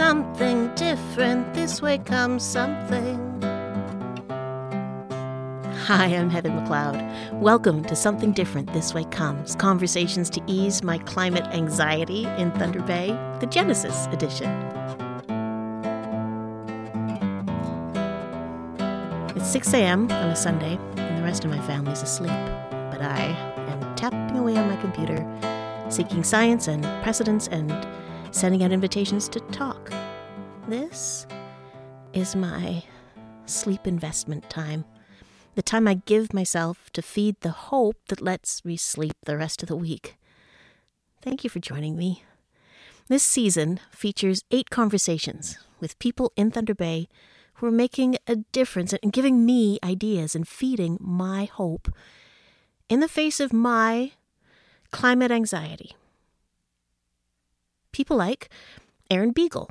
something different. This way comes something. Hi, I'm Heather McLeod. Welcome to Something Different This Way Comes Conversations to Ease My Climate Anxiety in Thunder Bay, the Genesis edition. It's 6 a.m. on a Sunday, and the rest of my family's asleep. But I am tapping away on my computer, seeking science and precedents and sending out invitations to talk. This is my sleep investment time. The time I give myself to feed the hope that lets me sleep the rest of the week. Thank you for joining me. This season features eight conversations with people in Thunder Bay who are making a difference and giving me ideas and feeding my hope in the face of my climate anxiety. People like Aaron Beagle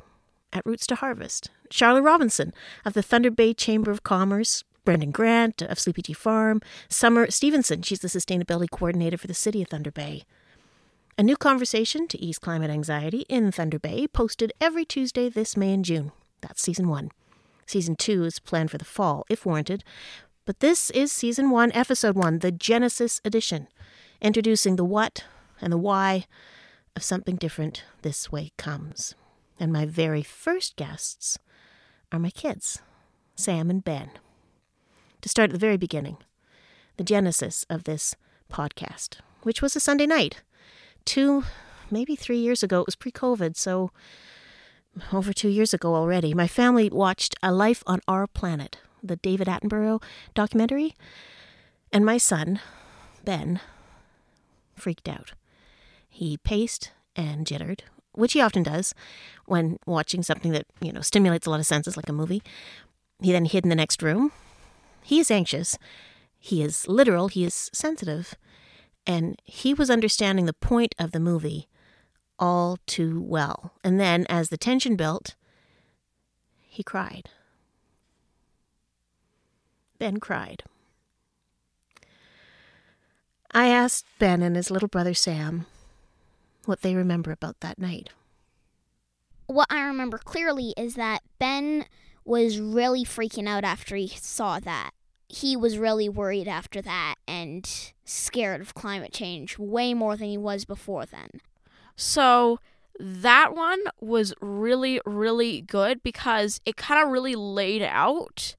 at Roots to Harvest, Charlotte Robinson of the Thunder Bay Chamber of Commerce, Brendan Grant of Sleepy Tea Farm, Summer Stevenson, she's the sustainability coordinator for the city of Thunder Bay. A new conversation to ease climate anxiety in Thunder Bay posted every Tuesday this May and June. That's season one. Season two is planned for the fall, if warranted. But this is season one, episode one, the Genesis edition, introducing the what and the why of something different this way comes. And my very first guests are my kids, Sam and Ben to start at the very beginning, the genesis of this podcast, which was a Sunday night. Two, maybe three years ago. It was pre COVID, so over two years ago already. My family watched A Life on Our Planet, the David Attenborough documentary, and my son, Ben, freaked out. He paced and jittered, which he often does when watching something that, you know, stimulates a lot of senses like a movie. He then hid in the next room he is anxious, he is literal, he is sensitive, and he was understanding the point of the movie all too well. And then, as the tension built, he cried. Ben cried. I asked Ben and his little brother Sam what they remember about that night. What I remember clearly is that Ben was really freaking out after he saw that. He was really worried after that and scared of climate change way more than he was before then. So that one was really, really good because it kind of really laid out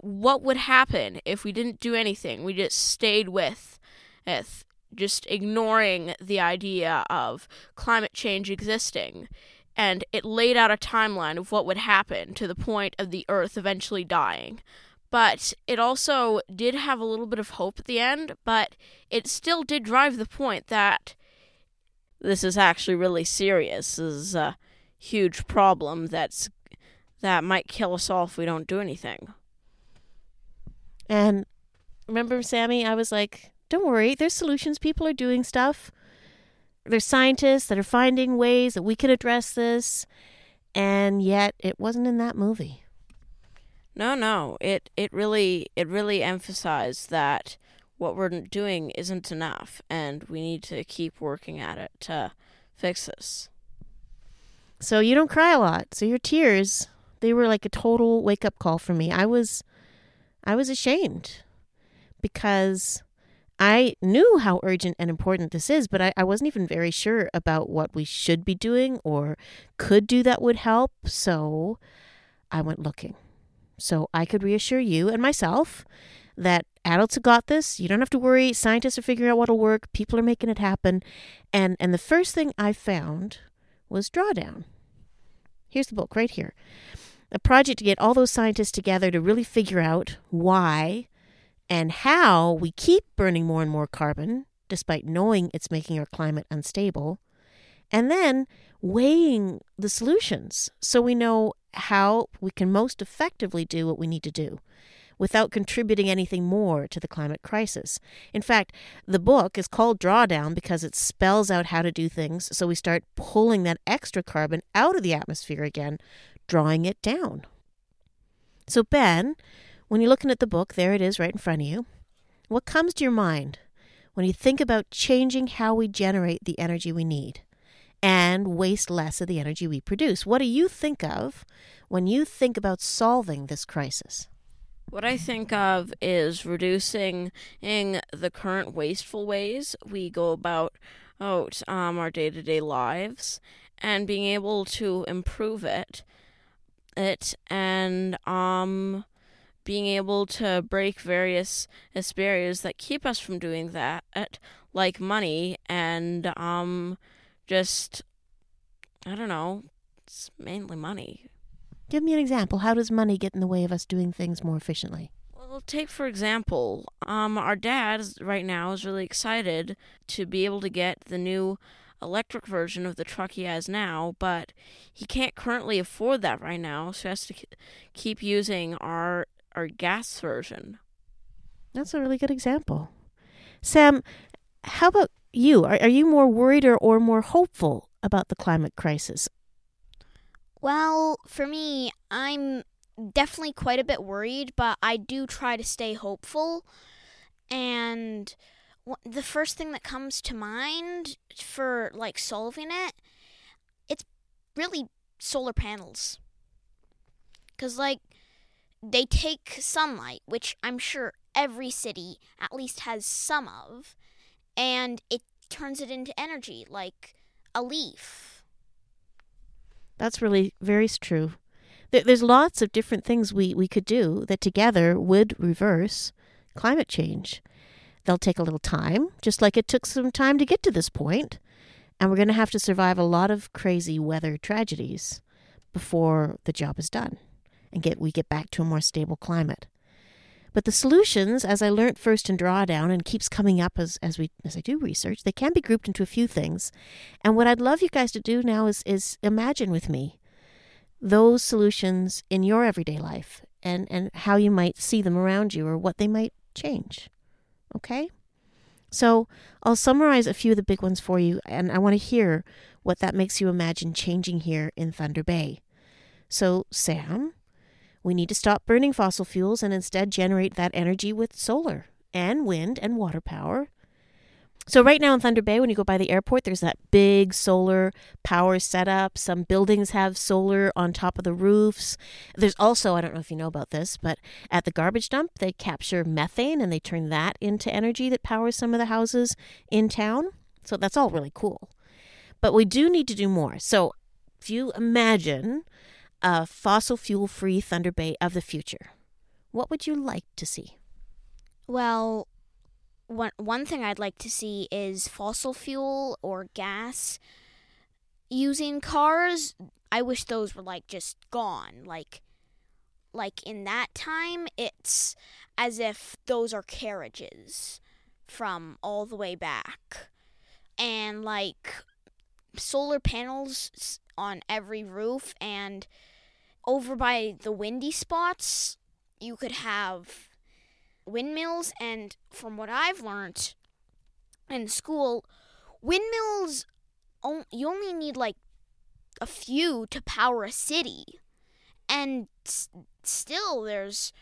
what would happen if we didn't do anything. We just stayed with, with just ignoring the idea of climate change existing and it laid out a timeline of what would happen to the point of the Earth eventually dying. But it also did have a little bit of hope at the end, but it still did drive the point that this is actually really serious. This is a huge problem that's that might kill us all if we don't do anything. And remember, Sammy, I was like, don't worry, there's solutions. People are doing stuff there's scientists that are finding ways that we can address this, and yet it wasn't in that movie. No, no. It it really it really emphasized that what we're doing isn't enough and we need to keep working at it to fix this. So you don't cry a lot. So your tears, they were like a total wake-up call for me. I was I was ashamed because I knew how urgent and important this is, but I, I wasn't even very sure about what we should be doing or could do that would help. So I went looking. So I could reassure you and myself that adults have got this. You don't have to worry. Scientists are figuring out what'll work. People are making it happen. And and the first thing I found was Drawdown. Here's the book right here. A project to get all those scientists together to really figure out why and how we keep burning more and more carbon, despite knowing it's making our climate unstable, and then weighing the solutions so we know how we can most effectively do what we need to do without contributing anything more to the climate crisis. In fact, the book is called Drawdown because it spells out how to do things so we start pulling that extra carbon out of the atmosphere again, drawing it down. So, Ben, when you're looking at the book, there it is right in front of you. What comes to your mind when you think about changing how we generate the energy we need? and waste less of the energy we produce. What do you think of when you think about solving this crisis? What I think of is reducing the current wasteful ways we go about out um, our day to day lives and being able to improve it it and um being able to break various barriers that keep us from doing that like money and um just I don't know, it's mainly money. Give me an example. How does money get in the way of us doing things more efficiently? Well, take for example, um, our dad right now is really excited to be able to get the new electric version of the truck he has now, but he can't currently afford that right now, so he has to keep using our our gas version. That's a really good example. Sam, how about you? Are, are you more worried or, or more hopeful about the climate crisis? Well, for me, I'm definitely quite a bit worried, but I do try to stay hopeful. And the first thing that comes to mind for like solving it, it's really solar panels. Cuz like they take sunlight, which I'm sure every city at least has some of, and it turns it into energy like a leaf. That's really very true. There's lots of different things we, we could do that together would reverse climate change. They'll take a little time, just like it took some time to get to this point, and we're going to have to survive a lot of crazy weather tragedies before the job is done and get we get back to a more stable climate. But the solutions, as I learnt first in Drawdown and keeps coming up as, as we as I do research, they can be grouped into a few things. And what I'd love you guys to do now is is imagine with me those solutions in your everyday life and, and how you might see them around you or what they might change. Okay? So I'll summarize a few of the big ones for you, and I want to hear what that makes you imagine changing here in Thunder Bay. So, Sam, we need to stop burning fossil fuels and instead generate that energy with solar and wind and water power so right now in Thunder Bay, when you go by the airport, there's that big solar power setup. Some buildings have solar on top of the roofs. There's also, I don't know if you know about this, but at the garbage dump, they capture methane and they turn that into energy that powers some of the houses in town. So that's all really cool. But we do need to do more. So if you imagine a fossil fuel free Thunder Bay of the future, what would you like to see? Well, one one thing I'd like to see is fossil fuel or gas using cars. I wish those were like just gone. Like like in that time it's as if those are carriages from all the way back. And like solar panels on every roof and over by the windy spots you could have windmills, and from what I've learned in school, windmills you only need like a few to power a city, and still there's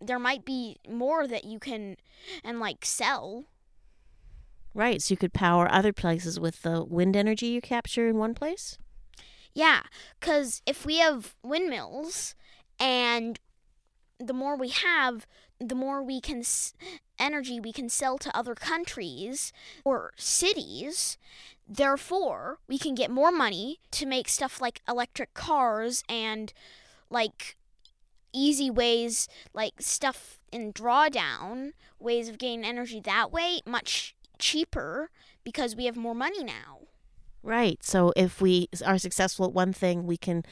there might be more that you can and like sell. Right, so you could power other places with the wind energy you capture in one place? Yeah, cuz if we have windmills and the more we have, the more we can energy we can sell to other countries or cities. Therefore, we can get more money to make stuff like electric cars and like easy ways like stuff in drawdown, ways of getting energy that way much cheaper because we have more money now. Right. So if we are successful at one thing, we can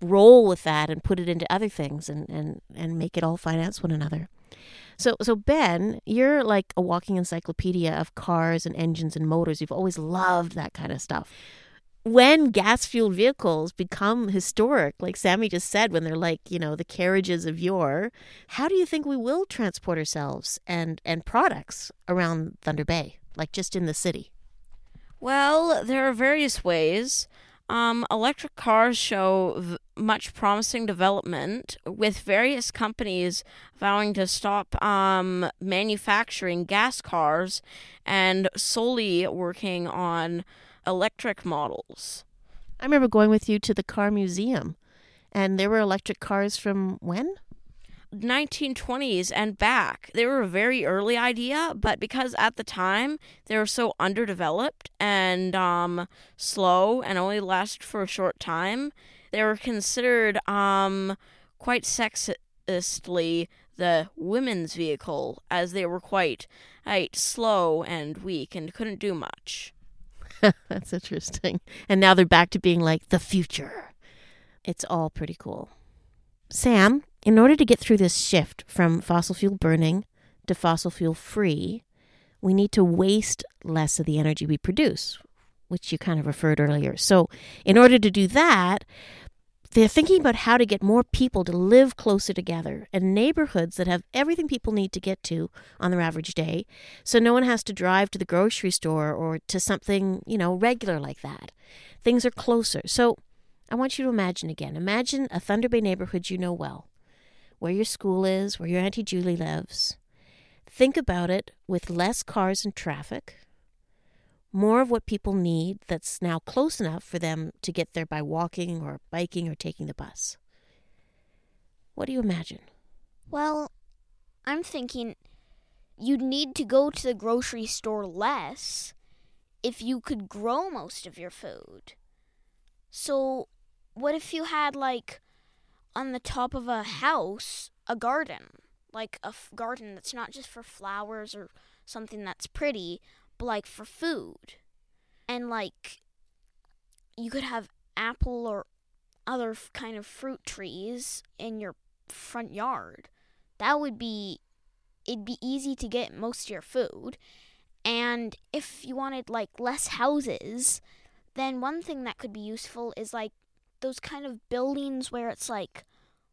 roll with that and put it into other things and, and, and make it all finance one another. So, so Ben, you're like a walking encyclopedia of cars and engines and motors. You've always loved that kind of stuff. When gas fueled vehicles become historic, like Sammy just said, when they're like, you know, the carriages of yore, how do you think we will transport ourselves and, and products around Thunder Bay, like just in the city? Well, there are various ways. Um, electric cars show v- much promising development, with various companies vowing to stop um, manufacturing gas cars and solely working on electric models. I remember going with you to the car museum, and there were electric cars from when? 1920s and back. They were a very early idea, but because at the time they were so underdeveloped and um, slow and only lasted for a short time, they were considered um, quite sexistly the women's vehicle, as they were quite, quite slow and weak and couldn't do much. That's interesting. And now they're back to being like the future. It's all pretty cool. Sam, in order to get through this shift from fossil fuel burning to fossil fuel free, we need to waste less of the energy we produce, which you kind of referred earlier. So, in order to do that, they're thinking about how to get more people to live closer together and neighborhoods that have everything people need to get to on their average day. So no one has to drive to the grocery store or to something, you know, regular like that. Things are closer. So I want you to imagine again. Imagine a Thunder Bay neighborhood you know well, where your school is, where your Auntie Julie lives. Think about it with less cars and traffic, more of what people need that's now close enough for them to get there by walking or biking or taking the bus. What do you imagine? Well, I'm thinking you'd need to go to the grocery store less if you could grow most of your food. So, what if you had, like, on the top of a house, a garden? Like a f- garden that's not just for flowers or something that's pretty, but like for food. And like you could have apple or other kind of fruit trees in your front yard. That would be it'd be easy to get most of your food. And if you wanted like less houses, then one thing that could be useful is like those kind of buildings where it's like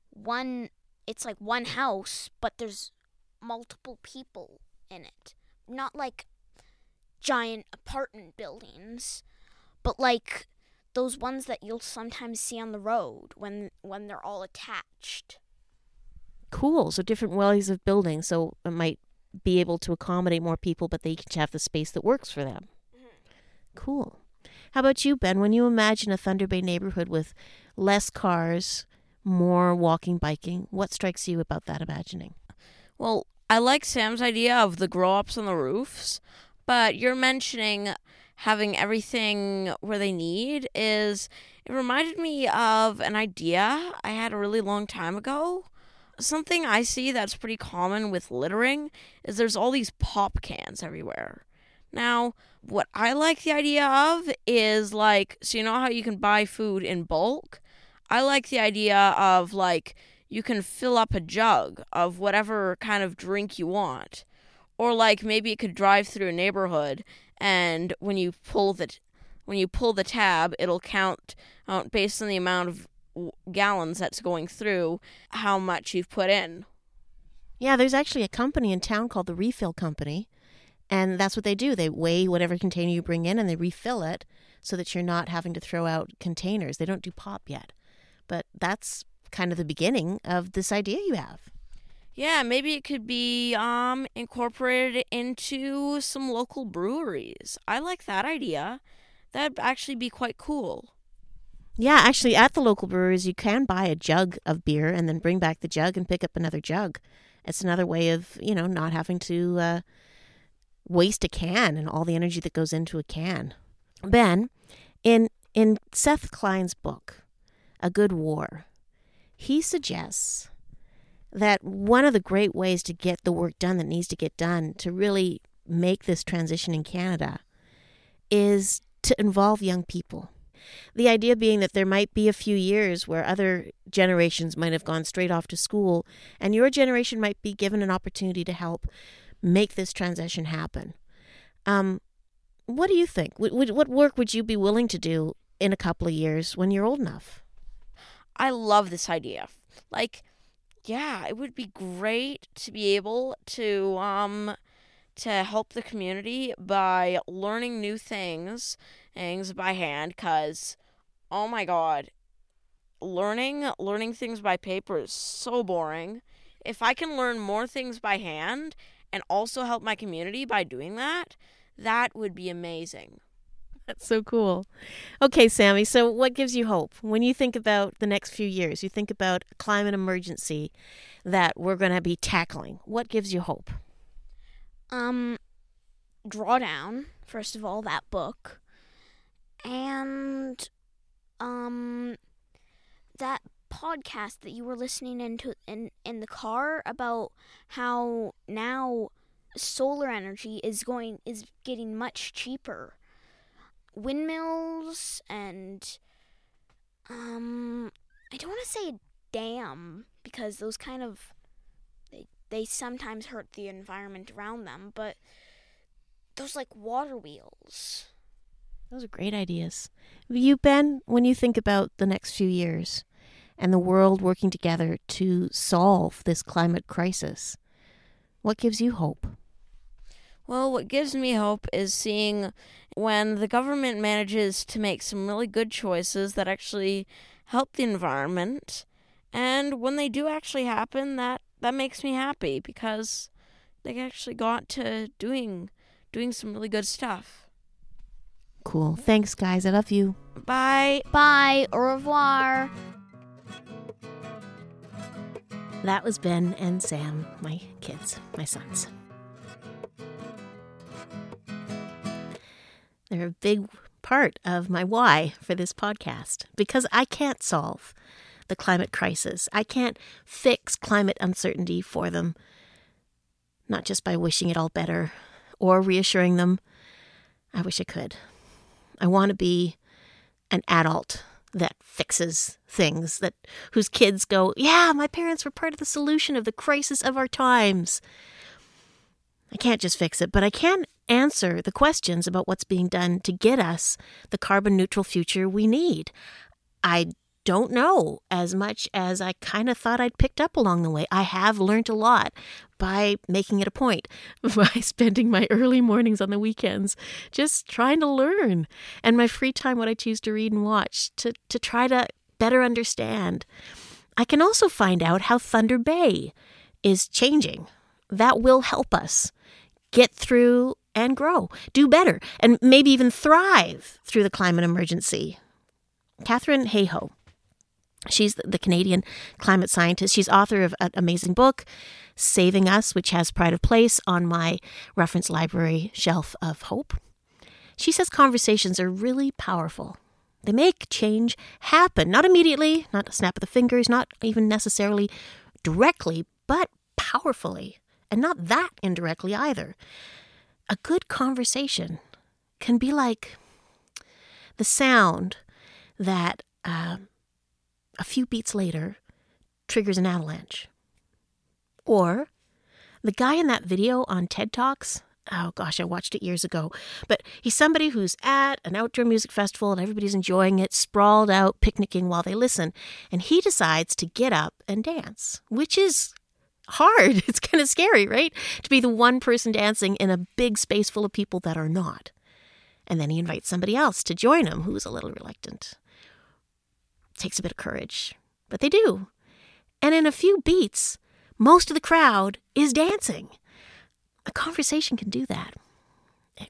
one it's like one house but there's multiple people in it. Not like giant apartment buildings, but like those ones that you'll sometimes see on the road when when they're all attached. Cool. So different ways of building, so it might be able to accommodate more people, but they each have the space that works for them. Mm-hmm. Cool. How about you, Ben? When you imagine a Thunder Bay neighborhood with less cars, more walking, biking, what strikes you about that imagining? Well, I like Sam's idea of the grow ups on the roofs. But you're mentioning having everything where they need is it reminded me of an idea I had a really long time ago. Something I see that's pretty common with littering is there's all these pop cans everywhere. Now, what I like the idea of is like, so you know how you can buy food in bulk? I like the idea of like, you can fill up a jug of whatever kind of drink you want. Or like maybe it could drive through a neighborhood and when you pull the when you pull the tab it'll count uh, based on the amount of gallons that's going through how much you've put in. Yeah there's actually a company in town called the refill company and that's what they do they weigh whatever container you bring in and they refill it so that you're not having to throw out containers they don't do pop yet but that's kind of the beginning of this idea you have yeah, maybe it could be um incorporated into some local breweries. I like that idea. That'd actually be quite cool. Yeah, actually at the local breweries you can buy a jug of beer and then bring back the jug and pick up another jug. It's another way of, you know, not having to uh, waste a can and all the energy that goes into a can. Ben, in in Seth Klein's book, A Good War, he suggests that one of the great ways to get the work done that needs to get done to really make this transition in Canada is to involve young people. The idea being that there might be a few years where other generations might have gone straight off to school, and your generation might be given an opportunity to help make this transition happen. Um, what do you think? What, what work would you be willing to do in a couple of years when you're old enough? I love this idea. Like, yeah, it would be great to be able to um to help the community by learning new things, things by hand cuz oh my god, learning learning things by paper is so boring. If I can learn more things by hand and also help my community by doing that, that would be amazing. That's so cool. Okay, Sammy, so what gives you hope? When you think about the next few years, you think about climate emergency that we're going to be tackling. What gives you hope? Um, Drawdown, first of all, that book. And, um, that podcast that you were listening into in, in the car about how now solar energy is going is getting much cheaper windmills and um I don't want to say dam because those kind of they they sometimes hurt the environment around them, but those like water wheels. Those are great ideas. Have You Ben, when you think about the next few years and the world working together to solve this climate crisis, what gives you hope? Well, what gives me hope is seeing when the government manages to make some really good choices that actually help the environment. And when they do actually happen, that, that makes me happy because they actually got to doing doing some really good stuff. Cool. Thanks, guys. I love you. Bye. Bye. Au revoir. That was Ben and Sam, my kids, my sons. They're a big part of my why for this podcast because I can't solve the climate crisis. I can't fix climate uncertainty for them, not just by wishing it all better or reassuring them. I wish I could. I want to be an adult that fixes things that whose kids go, "Yeah, my parents were part of the solution of the crisis of our times." I can't just fix it, but I can answer the questions about what's being done to get us the carbon neutral future we need. I don't know as much as I kind of thought I'd picked up along the way. I have learned a lot by making it a point, by spending my early mornings on the weekends just trying to learn, and my free time, what I choose to read and watch, to, to try to better understand. I can also find out how Thunder Bay is changing. That will help us get through and grow, do better, and maybe even thrive through the climate emergency. Katharine Hayhoe, she's the Canadian climate scientist. She's author of an amazing book, Saving Us, which has pride of place on my reference library shelf of hope. She says conversations are really powerful. They make change happen, not immediately, not a snap of the fingers, not even necessarily directly, but powerfully, and not that indirectly either a good conversation can be like the sound that uh, a few beats later triggers an avalanche. Or the guy in that video on TED Talks, oh gosh, I watched it years ago, but he's somebody who's at an outdoor music festival and everybody's enjoying it, sprawled out, picnicking while they listen, and he decides to get up and dance, which is hard. It's kind of scary, right? To be the one person dancing in a big space full of people that are not. And then he invites somebody else to join him who's a little reluctant. Takes a bit of courage, but they do. And in a few beats, most of the crowd is dancing. A conversation can do that.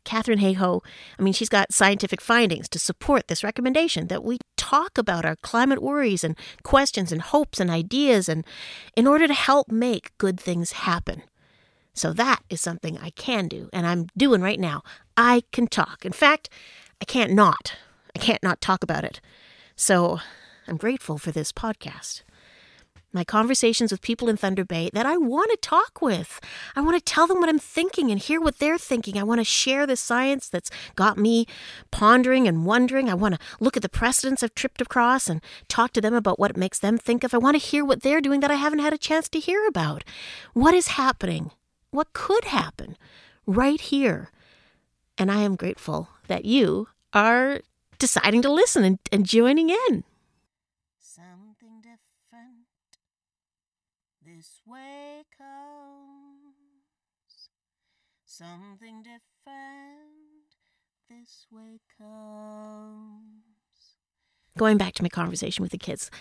Katharine Hayhoe, I mean, she's got scientific findings to support this recommendation that we talk about our climate worries and questions and hopes and ideas and in order to help make good things happen. So that is something I can do and I'm doing right now. I can talk. In fact, I can't not. I can't not talk about it. So I'm grateful for this podcast my conversations with people in Thunder Bay that I want to talk with. I want to tell them what I'm thinking and hear what they're thinking. I want to share the science that's got me pondering and wondering. I want to look at the precedents I've tripped across and talk to them about what it makes them think of. I want to hear what they're doing that I haven't had a chance to hear about. What is happening? What could happen right here? And I am grateful that you are deciding to listen and, and joining in. This way comes something different. This way comes. Going back to my conversation with the kids,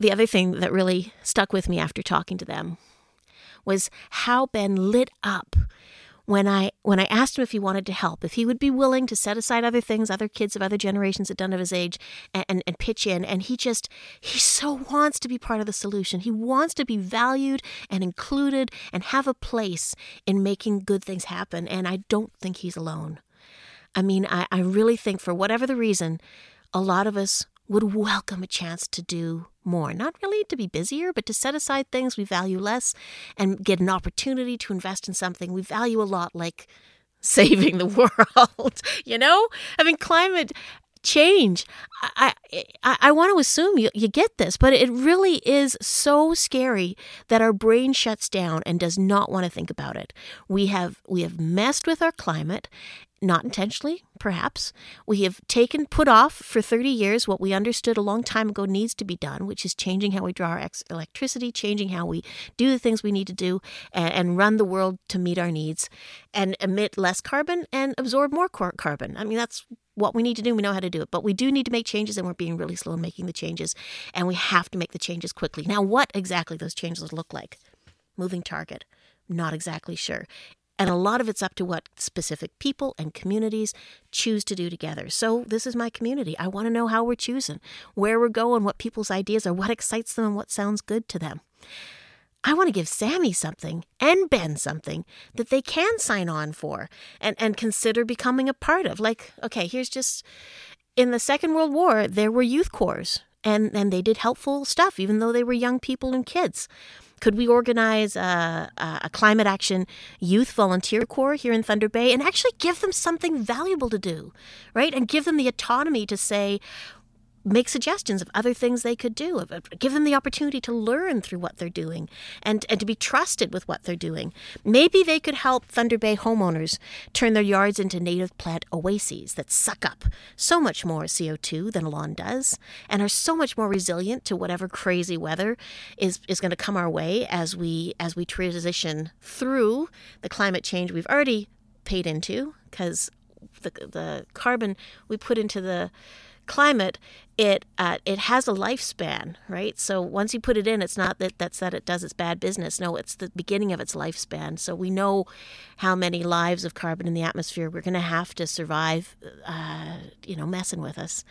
the other thing that really stuck with me after talking to them was how Ben lit up when I when I asked him if he wanted to help, if he would be willing to set aside other things other kids of other generations had done of his age and, and, and pitch in. And he just he so wants to be part of the solution. He wants to be valued and included and have a place in making good things happen. And I don't think he's alone. I mean, I, I really think for whatever the reason, a lot of us would welcome a chance to do more. Not really to be busier, but to set aside things we value less and get an opportunity to invest in something we value a lot, like saving the world. you know? I mean, climate change. I, I, I want to assume you, you get this, but it really is so scary that our brain shuts down and does not want to think about it. We have we have messed with our climate not intentionally, perhaps. We have taken, put off for 30 years what we understood a long time ago needs to be done, which is changing how we draw our electricity, changing how we do the things we need to do, and, run the world to meet our needs, and emit less carbon and absorb more carbon. I mean, that's what we need to do. We know how to do it, but we do need to make changes, and we're being really slow in making the changes, and we have to make the changes quickly. Now, what exactly those changes look like? Moving target. Not exactly sure. And a lot of it's up to what specific people and communities choose to do together. So, this is my community. I want to know how we're choosing, where we're going, what people's ideas are, what excites them, and what sounds good to them. I want to give Sammy something and Ben something that they can sign on for and, and consider becoming a part of. Like, okay, here's just in the Second World War, there were youth corps and, and they did helpful stuff, even though they were young people and kids. Could we organize a, a, climate action youth volunteer corps here in Thunder Bay and actually give them something valuable to do, right? And give them the autonomy to say, make suggestions of other things they could do, give them the opportunity to learn through what they're doing and, and to be trusted with what they're doing. Maybe they could help Thunder Bay homeowners turn their yards into native plant oases that suck up so much more CO2 than a lawn does and are so much more resilient to whatever crazy weather is, is going to come our way as we as we transition through the climate change we've already paid into because the, the carbon we put into the climate, it uh, it has a lifespan, right? So once you put it in, it's not that that's that it does its bad business. No, it's the beginning of its lifespan. So we know how many lives of carbon in the atmosphere we're going to have to survive, uh, you know, messing with us,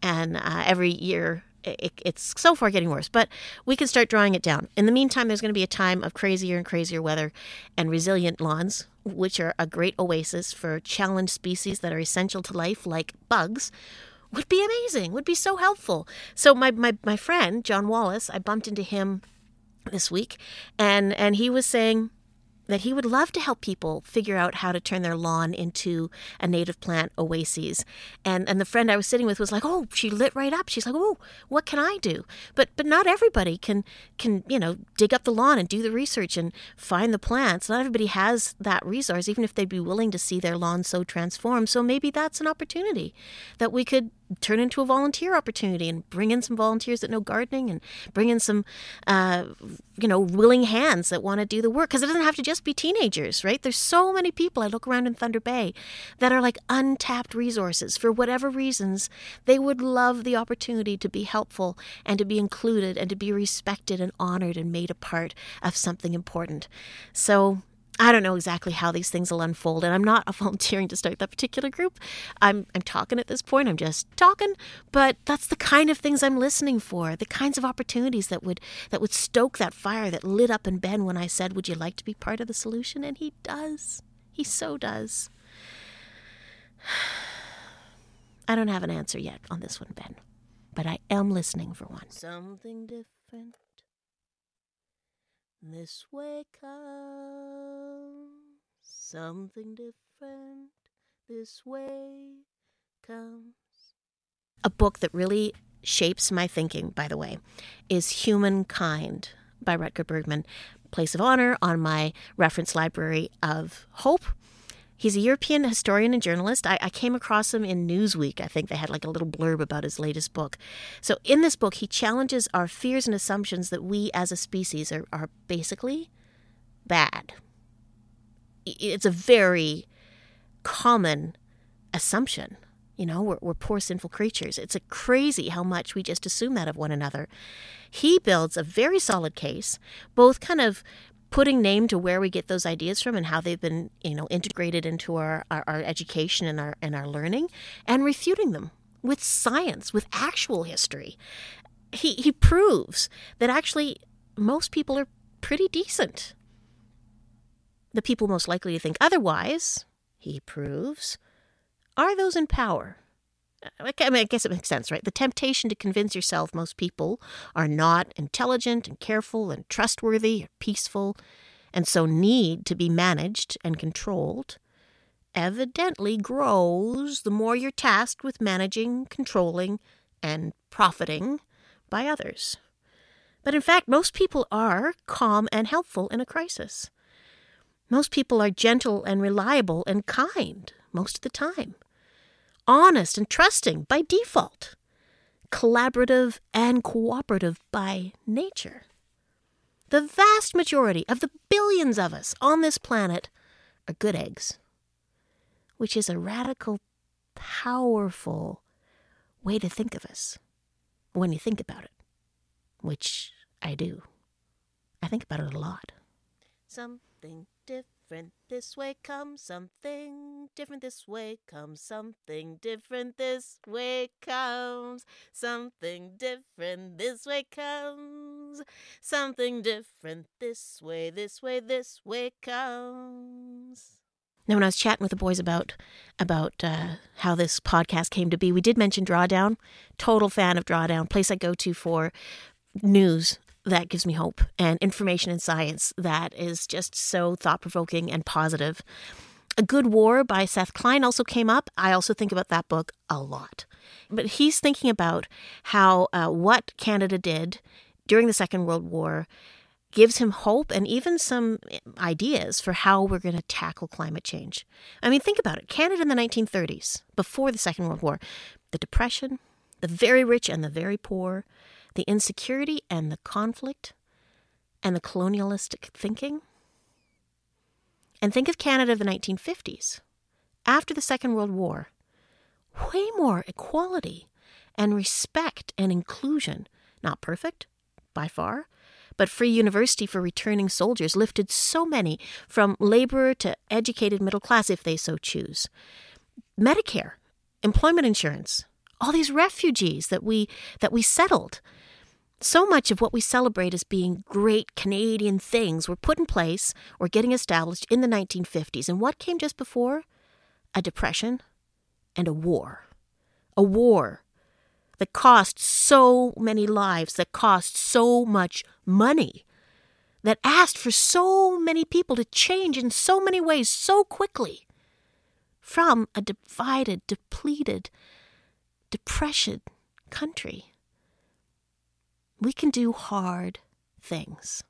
and uh, every year it, it's so far getting worse, but we can start drawing it down. In the meantime, there's going to be a time of crazier and crazier weather and resilient lawns, which are a great oasis for challenged species that are essential to life, like bugs, would be amazing, would be so helpful. So my, my, my friend, John Wallace, I bumped into him this week and, and he was saying, that he would love to help people figure out how to turn their lawn into a native plant oasis. And and the friend I was sitting with was like, "Oh, she lit right up. She's like, "Oh, what can I do?" But but not everybody can can, you know, dig up the lawn and do the research and find the plants. Not everybody has that resource even if they'd be willing to see their lawn so transformed. So maybe that's an opportunity that we could turn into a volunteer opportunity and bring in some volunteers that know gardening and bring in some uh, you know willing hands that want to do the work. Because it doesn't have to just be teenagers right? There's so many people i look around in thunder bay that are like untapped resources. For whatever reasons they would love the opportunity to be helpful and to be included and to be respected and honored and made a part of something important. So I don't know exactly how these things will unfold, and I'm not volunteering to start that particular group. I'm I'm talking at this point. I'm just talking, but that's the kind of things I'm listening for. The kinds of opportunities that would that would stoke that fire that lit up in Ben when I said, "Would you like to be part of the solution?" And he does. He so does. I don't have an answer yet on this one, Ben, but I am listening for one. Something different this way comes something different. This way comes. A book that really shapes my thinking, by the way, is Humankind by Rutger Bregman. Place of honor on my reference library of hope. He's a European historian and journalist. I, I, came across him in Newsweek. I think they had like a little blurb about his latest book. So, in this book, he challenges our fears and assumptions that we as a species are, are basically bad. It's a very common assumption. You know, we're, we're poor, sinful creatures. It's a crazy how much we just assume that of one another. He builds a very solid case, both kind of putting name to where we get those ideas from and how they've been, you know, integrated into our, our, our education and our and our learning, and refuting them with science, with actual history. He he proves that actually most people are pretty decent. The people most likely to think otherwise, he proves, are those in power. I mean, I guess it makes sense, right? The temptation to convince yourself most people are not intelligent and careful and trustworthy or peaceful, and so need to be managed and controlled, evidently grows the more you're tasked with managing, controlling, and profiting by others. But in fact, most people are calm and helpful in a crisis. Most people are gentle and reliable and kind most of the time honest and trusting by default, collaborative and cooperative by nature. The vast majority of the billions of us on this planet are good eggs, which is a radical, powerful way to think of us when you think about it, which I do. I think about it a lot. Something different this way comes something different this way comes something different this way comes. Something different this way comes. Something different this way this way this way comes. Now when i was chatting with the boys about about uh, how this podcast came to be we did mention drawdown. Total fan of drawdown place i go to for news that gives me hope and information in science that is just so thought provoking and positive. A Good War by Seth Klein also came up. I also think about that book a lot. But he's thinking about how uh, what Canada did during the Second World War gives him hope and even some ideas for how we're going to tackle climate change. I mean, think about it Canada in the 1930s, before the Second World War, the Depression, the very rich and the very poor, the insecurity and the conflict and the colonialistic thinking. And think of Canada of the 1950s. After the Second World War, way more equality and respect and inclusion. Not perfect, by far, but free university for returning soldiers lifted so many from laborer to educated middle class if they so choose. Medicare, employment insurance, all these refugees that we that we settled so much of what we celebrate as being great Canadian things were put in place or getting established in the 1950s. And what came just before? A depression and a war. A war that cost so many lives, that cost so much money, that asked for so many people to change in so many ways so quickly from a divided, depleted, depression country we can do hard things.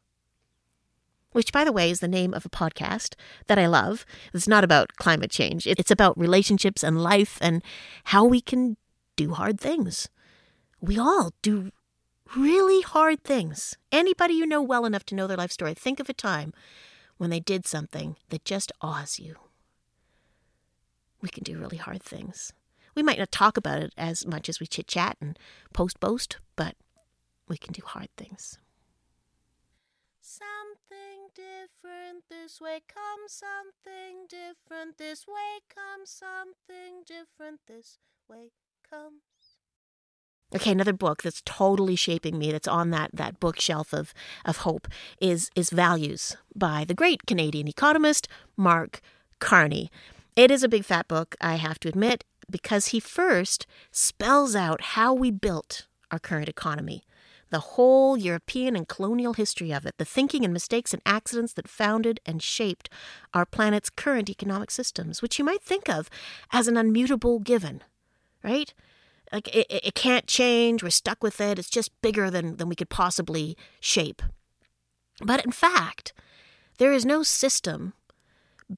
Which, by the way, is the name of a podcast that I love. It's not about climate change, it's about relationships and life and how we can do hard things. We all do really hard things. Anybody you know well enough to know their life story, think of a time when they did something that just awes you. We can do really hard things. We might not talk about it as much as we chit chat and post boast, but we can do hard things. Something different this way, come something different this way, come something different this way, comes. Okay, another book that's totally shaping me, that's on that, that bookshelf of, of hope, is, is Values by the great Canadian economist Mark Carney. It is a big fat book, I have to admit, because he first spells out how we built our current economy the whole European and colonial history of it, the thinking and mistakes and accidents that founded and shaped our planet's current economic systems, which you might think of as an unmutable given, right? Like it, it can't change, we're stuck with it, it's just bigger than, than we could possibly shape. But in fact, there is no system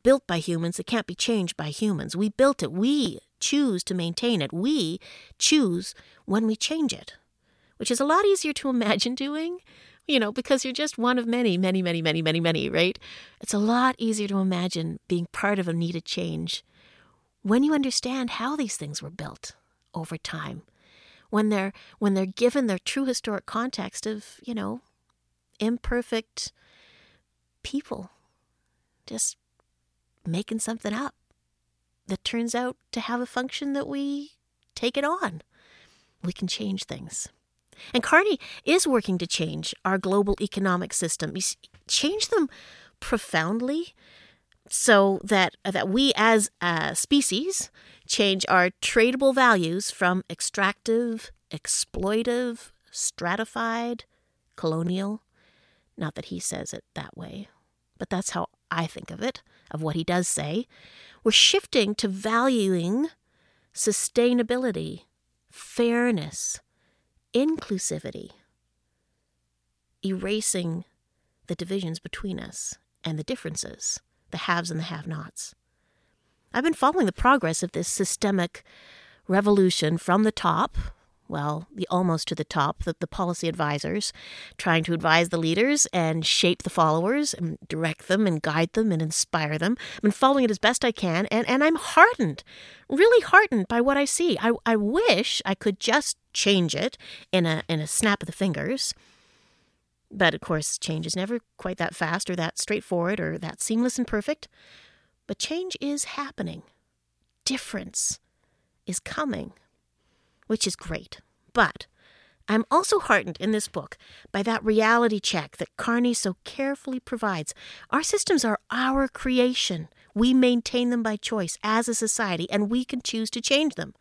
built by humans that can't be changed by humans. We built it, we choose to maintain it, we choose when we change it which is a lot easier to imagine doing, you know, because you're just one of many, many, many, many, many, many, right? It's a lot easier to imagine being part of a needed change when you understand how these things were built over time. When they're when they're given their true historic context of, you know, imperfect people just making something up that turns out to have a function that we take it on. We can change things. And Carney is working to change our global economic system, change them profoundly so that that we as a species change our tradable values from extractive, exploitive, stratified, colonial. Not that he says it that way, but that's how I think of it, of what he does say. We're shifting to valuing sustainability, fairness, inclusivity, erasing the divisions between us and the differences, the haves and the have nots. I've been following the progress of this systemic revolution from the top, well, the almost to the top, the, the policy advisors, trying to advise the leaders and shape the followers and direct them and guide them and inspire them. I've been following it as best I can, and, and I'm heartened, really heartened by what I see. I, I wish I could just change it in a in a snap of the fingers. But of course, change is never quite that fast or that straightforward or that seamless and perfect. But change is happening. Difference is coming which is great. But I'm also heartened in this book by that reality check that Carney so carefully provides. Our systems are our creation. We maintain them by choice as a society, and we can choose to change them.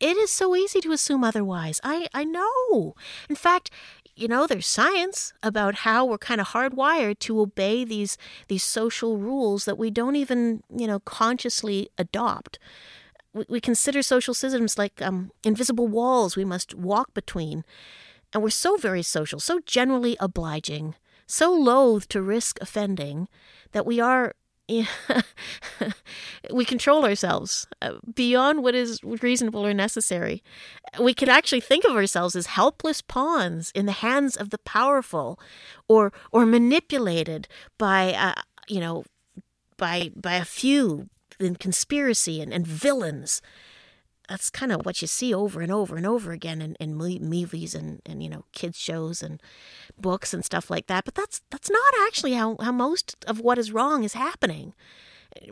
It is so easy to assume otherwise. I, I know. In fact, you know, there's science about how we're kind of hardwired to obey these these social rules that we don't even, you know, consciously adopt we we consider social systems like um, invisible walls we must walk between. And we're so very social, so generally obliging, so loath to risk offending that we are. we control ourselves uh, beyond what is reasonable or necessary. We can actually think of ourselves as helpless pawns in the hands of the powerful, or or manipulated by uh, you know by by a few and conspiracy and, and villains. That's kind of what you see over and over and over again in, in movies and, and, you know, kids shows and books and stuff like that. But that's that's not actually how, how most of what is wrong is happening.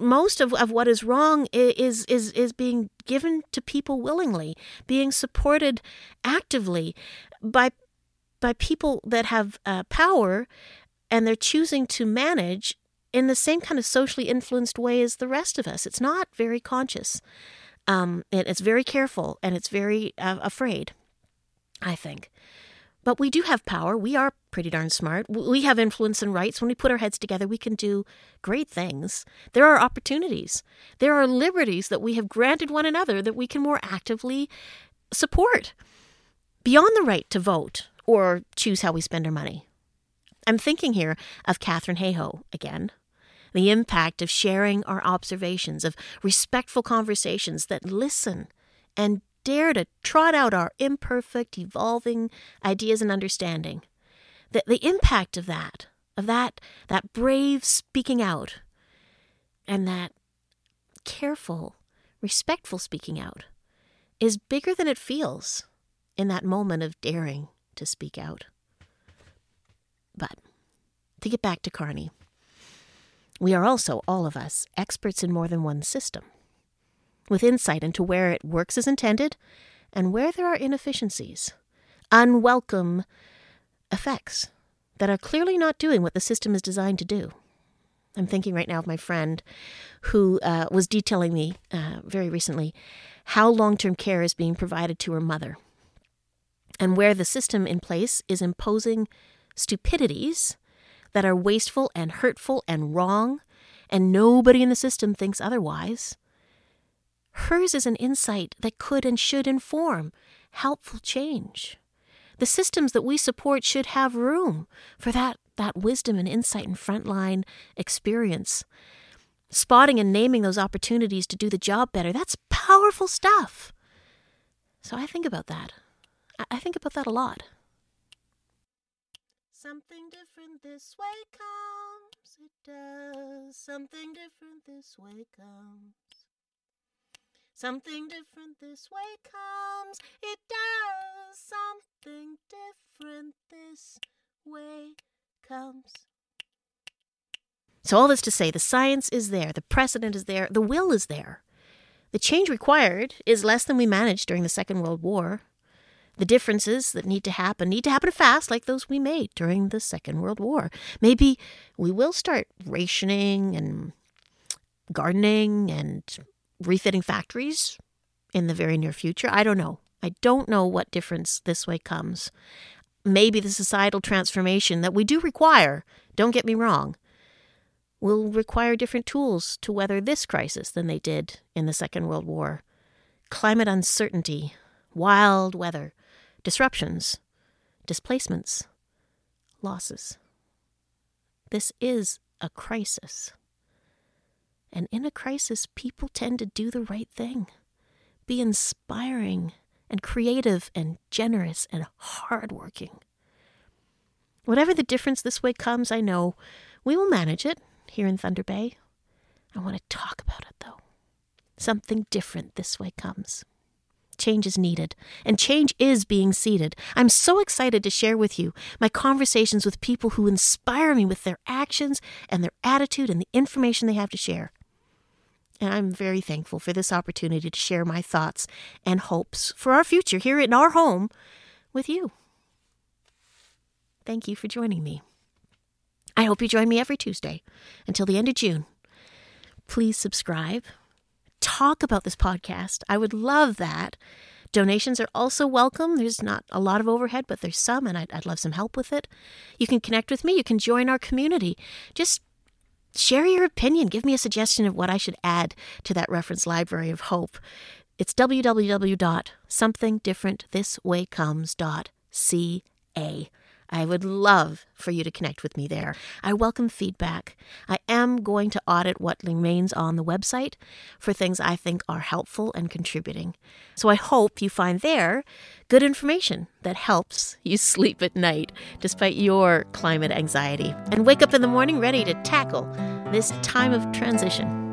Most of, of what is wrong is, is is being given to people willingly, being supported actively by by people that have uh, power and they're choosing to manage in the same kind of socially influenced way as the rest of us. It's not very conscious. Um, it's very careful and it's very uh, afraid, I think. But we do have power. We are pretty darn smart. We have influence and rights. When we put our heads together, we can do great things. There are opportunities. There are liberties that we have granted one another that we can more actively support beyond the right to vote or choose how we spend our money. I'm thinking here of Katharine Hayhoe again, the impact of sharing our observations, of respectful conversations that listen and dare to trot out our imperfect, evolving ideas and understanding. The, the impact of that, of that, that brave speaking out, and that careful, respectful speaking out, is bigger than it feels in that moment of daring to speak out. But to get back to Carney, we are also, all of us, experts in more than one system, with insight into where it works as intended and where there are inefficiencies, unwelcome effects that are clearly not doing what the system is designed to do. I'm thinking right now of my friend who uh, was detailing me uh, very recently how long term care is being provided to her mother, and where the system in place is imposing stupidities that are wasteful and hurtful and wrong, and nobody in the system thinks otherwise. Hers is an insight that could and should inform helpful change. The systems that we support should have room for that, that wisdom and insight and frontline experience. Spotting and naming those opportunities to do the job better, that's powerful stuff. So I think about that. I think about that a lot. Something different this way comes. It does. Something different this way comes. Something different this way comes. It does. Something different this way comes. So, all this to say, the science is there, the precedent is there, the will is there. The change required is less than we managed during the Second World War. The differences that need to happen need to happen fast, like those we made during the Second World War. Maybe we will start rationing and gardening and refitting factories in the very near future. I don't know. I don't know what difference this way comes. Maybe the societal transformation that we do require, don't get me wrong, will require different tools to weather this crisis than they did in the Second World War. Climate uncertainty, wild weather, disruptions, displacements, losses. This is a crisis. And in a crisis, people tend to do the right thing, be inspiring and creative and generous and hardworking. Whatever the difference this way comes, I know we will manage it here in Thunder Bay. I want to talk about it, though. Something different this way comes. Change is needed, and change is being seeded. I'm so excited to share with you my conversations with people who inspire me with their actions and their attitude and the information they have to share. And I'm very thankful for this opportunity to share my thoughts and hopes for our future here in our home with you. Thank you for joining me. I hope you join me every Tuesday until the end of June. Please subscribe. Talk about this podcast. I would love that. Donations are also welcome. There's not a lot of overhead, but there's some, and I'd, I'd love some help with it. You can connect with me. You can join our community. Just share your opinion. Give me a suggestion of what I should add to that reference library of hope. It's www.somethingdifferentthiswaycomes.ca. I would love for you to connect with me there. I welcome feedback. I am going to audit what remains on the website for things I think are helpful and contributing. So I hope you find there good information that helps you sleep at night despite your climate anxiety and wake up in the morning ready to tackle this time of transition.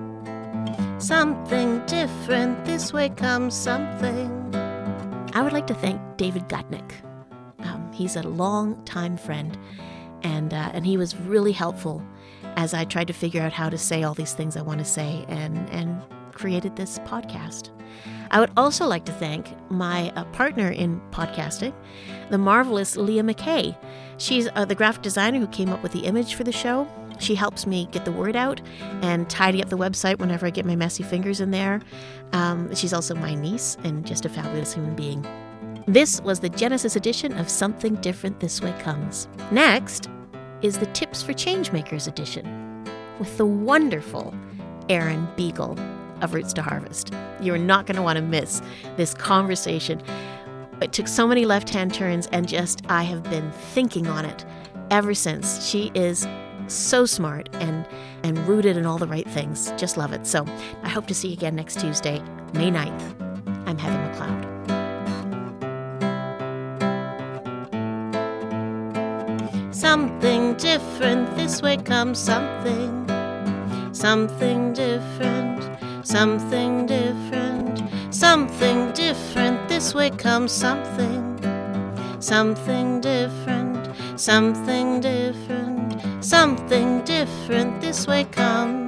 Something different, this way comes something. I would like to thank David Gutnick He's a long-time friend, and uh, and he was really helpful as I tried to figure out how to say all these things I want to say, and and created this podcast. I would also like to thank my uh, partner in podcasting, the marvelous Leah McKay. She's uh, the graphic designer who came up with the image for the show. She helps me get the word out and tidy up the website whenever I get my messy fingers in there. Um, she's also my niece and just a fabulous human being. This was the Genesis edition of Something Different This Way Comes. Next is the Tips for Changemakers edition with the wonderful Erin Beagle of Roots to Harvest. You're not going to want to miss this conversation. It took so many left hand turns, and just I have been thinking on it ever since. She is so smart and and rooted in all the right things. Just love it. So I hope to see you again next Tuesday, May 9th. I'm Heather McLeod. Something different, this way comes something. Something different, something different, something different, this way comes something. Something different, something different, something different, this way comes.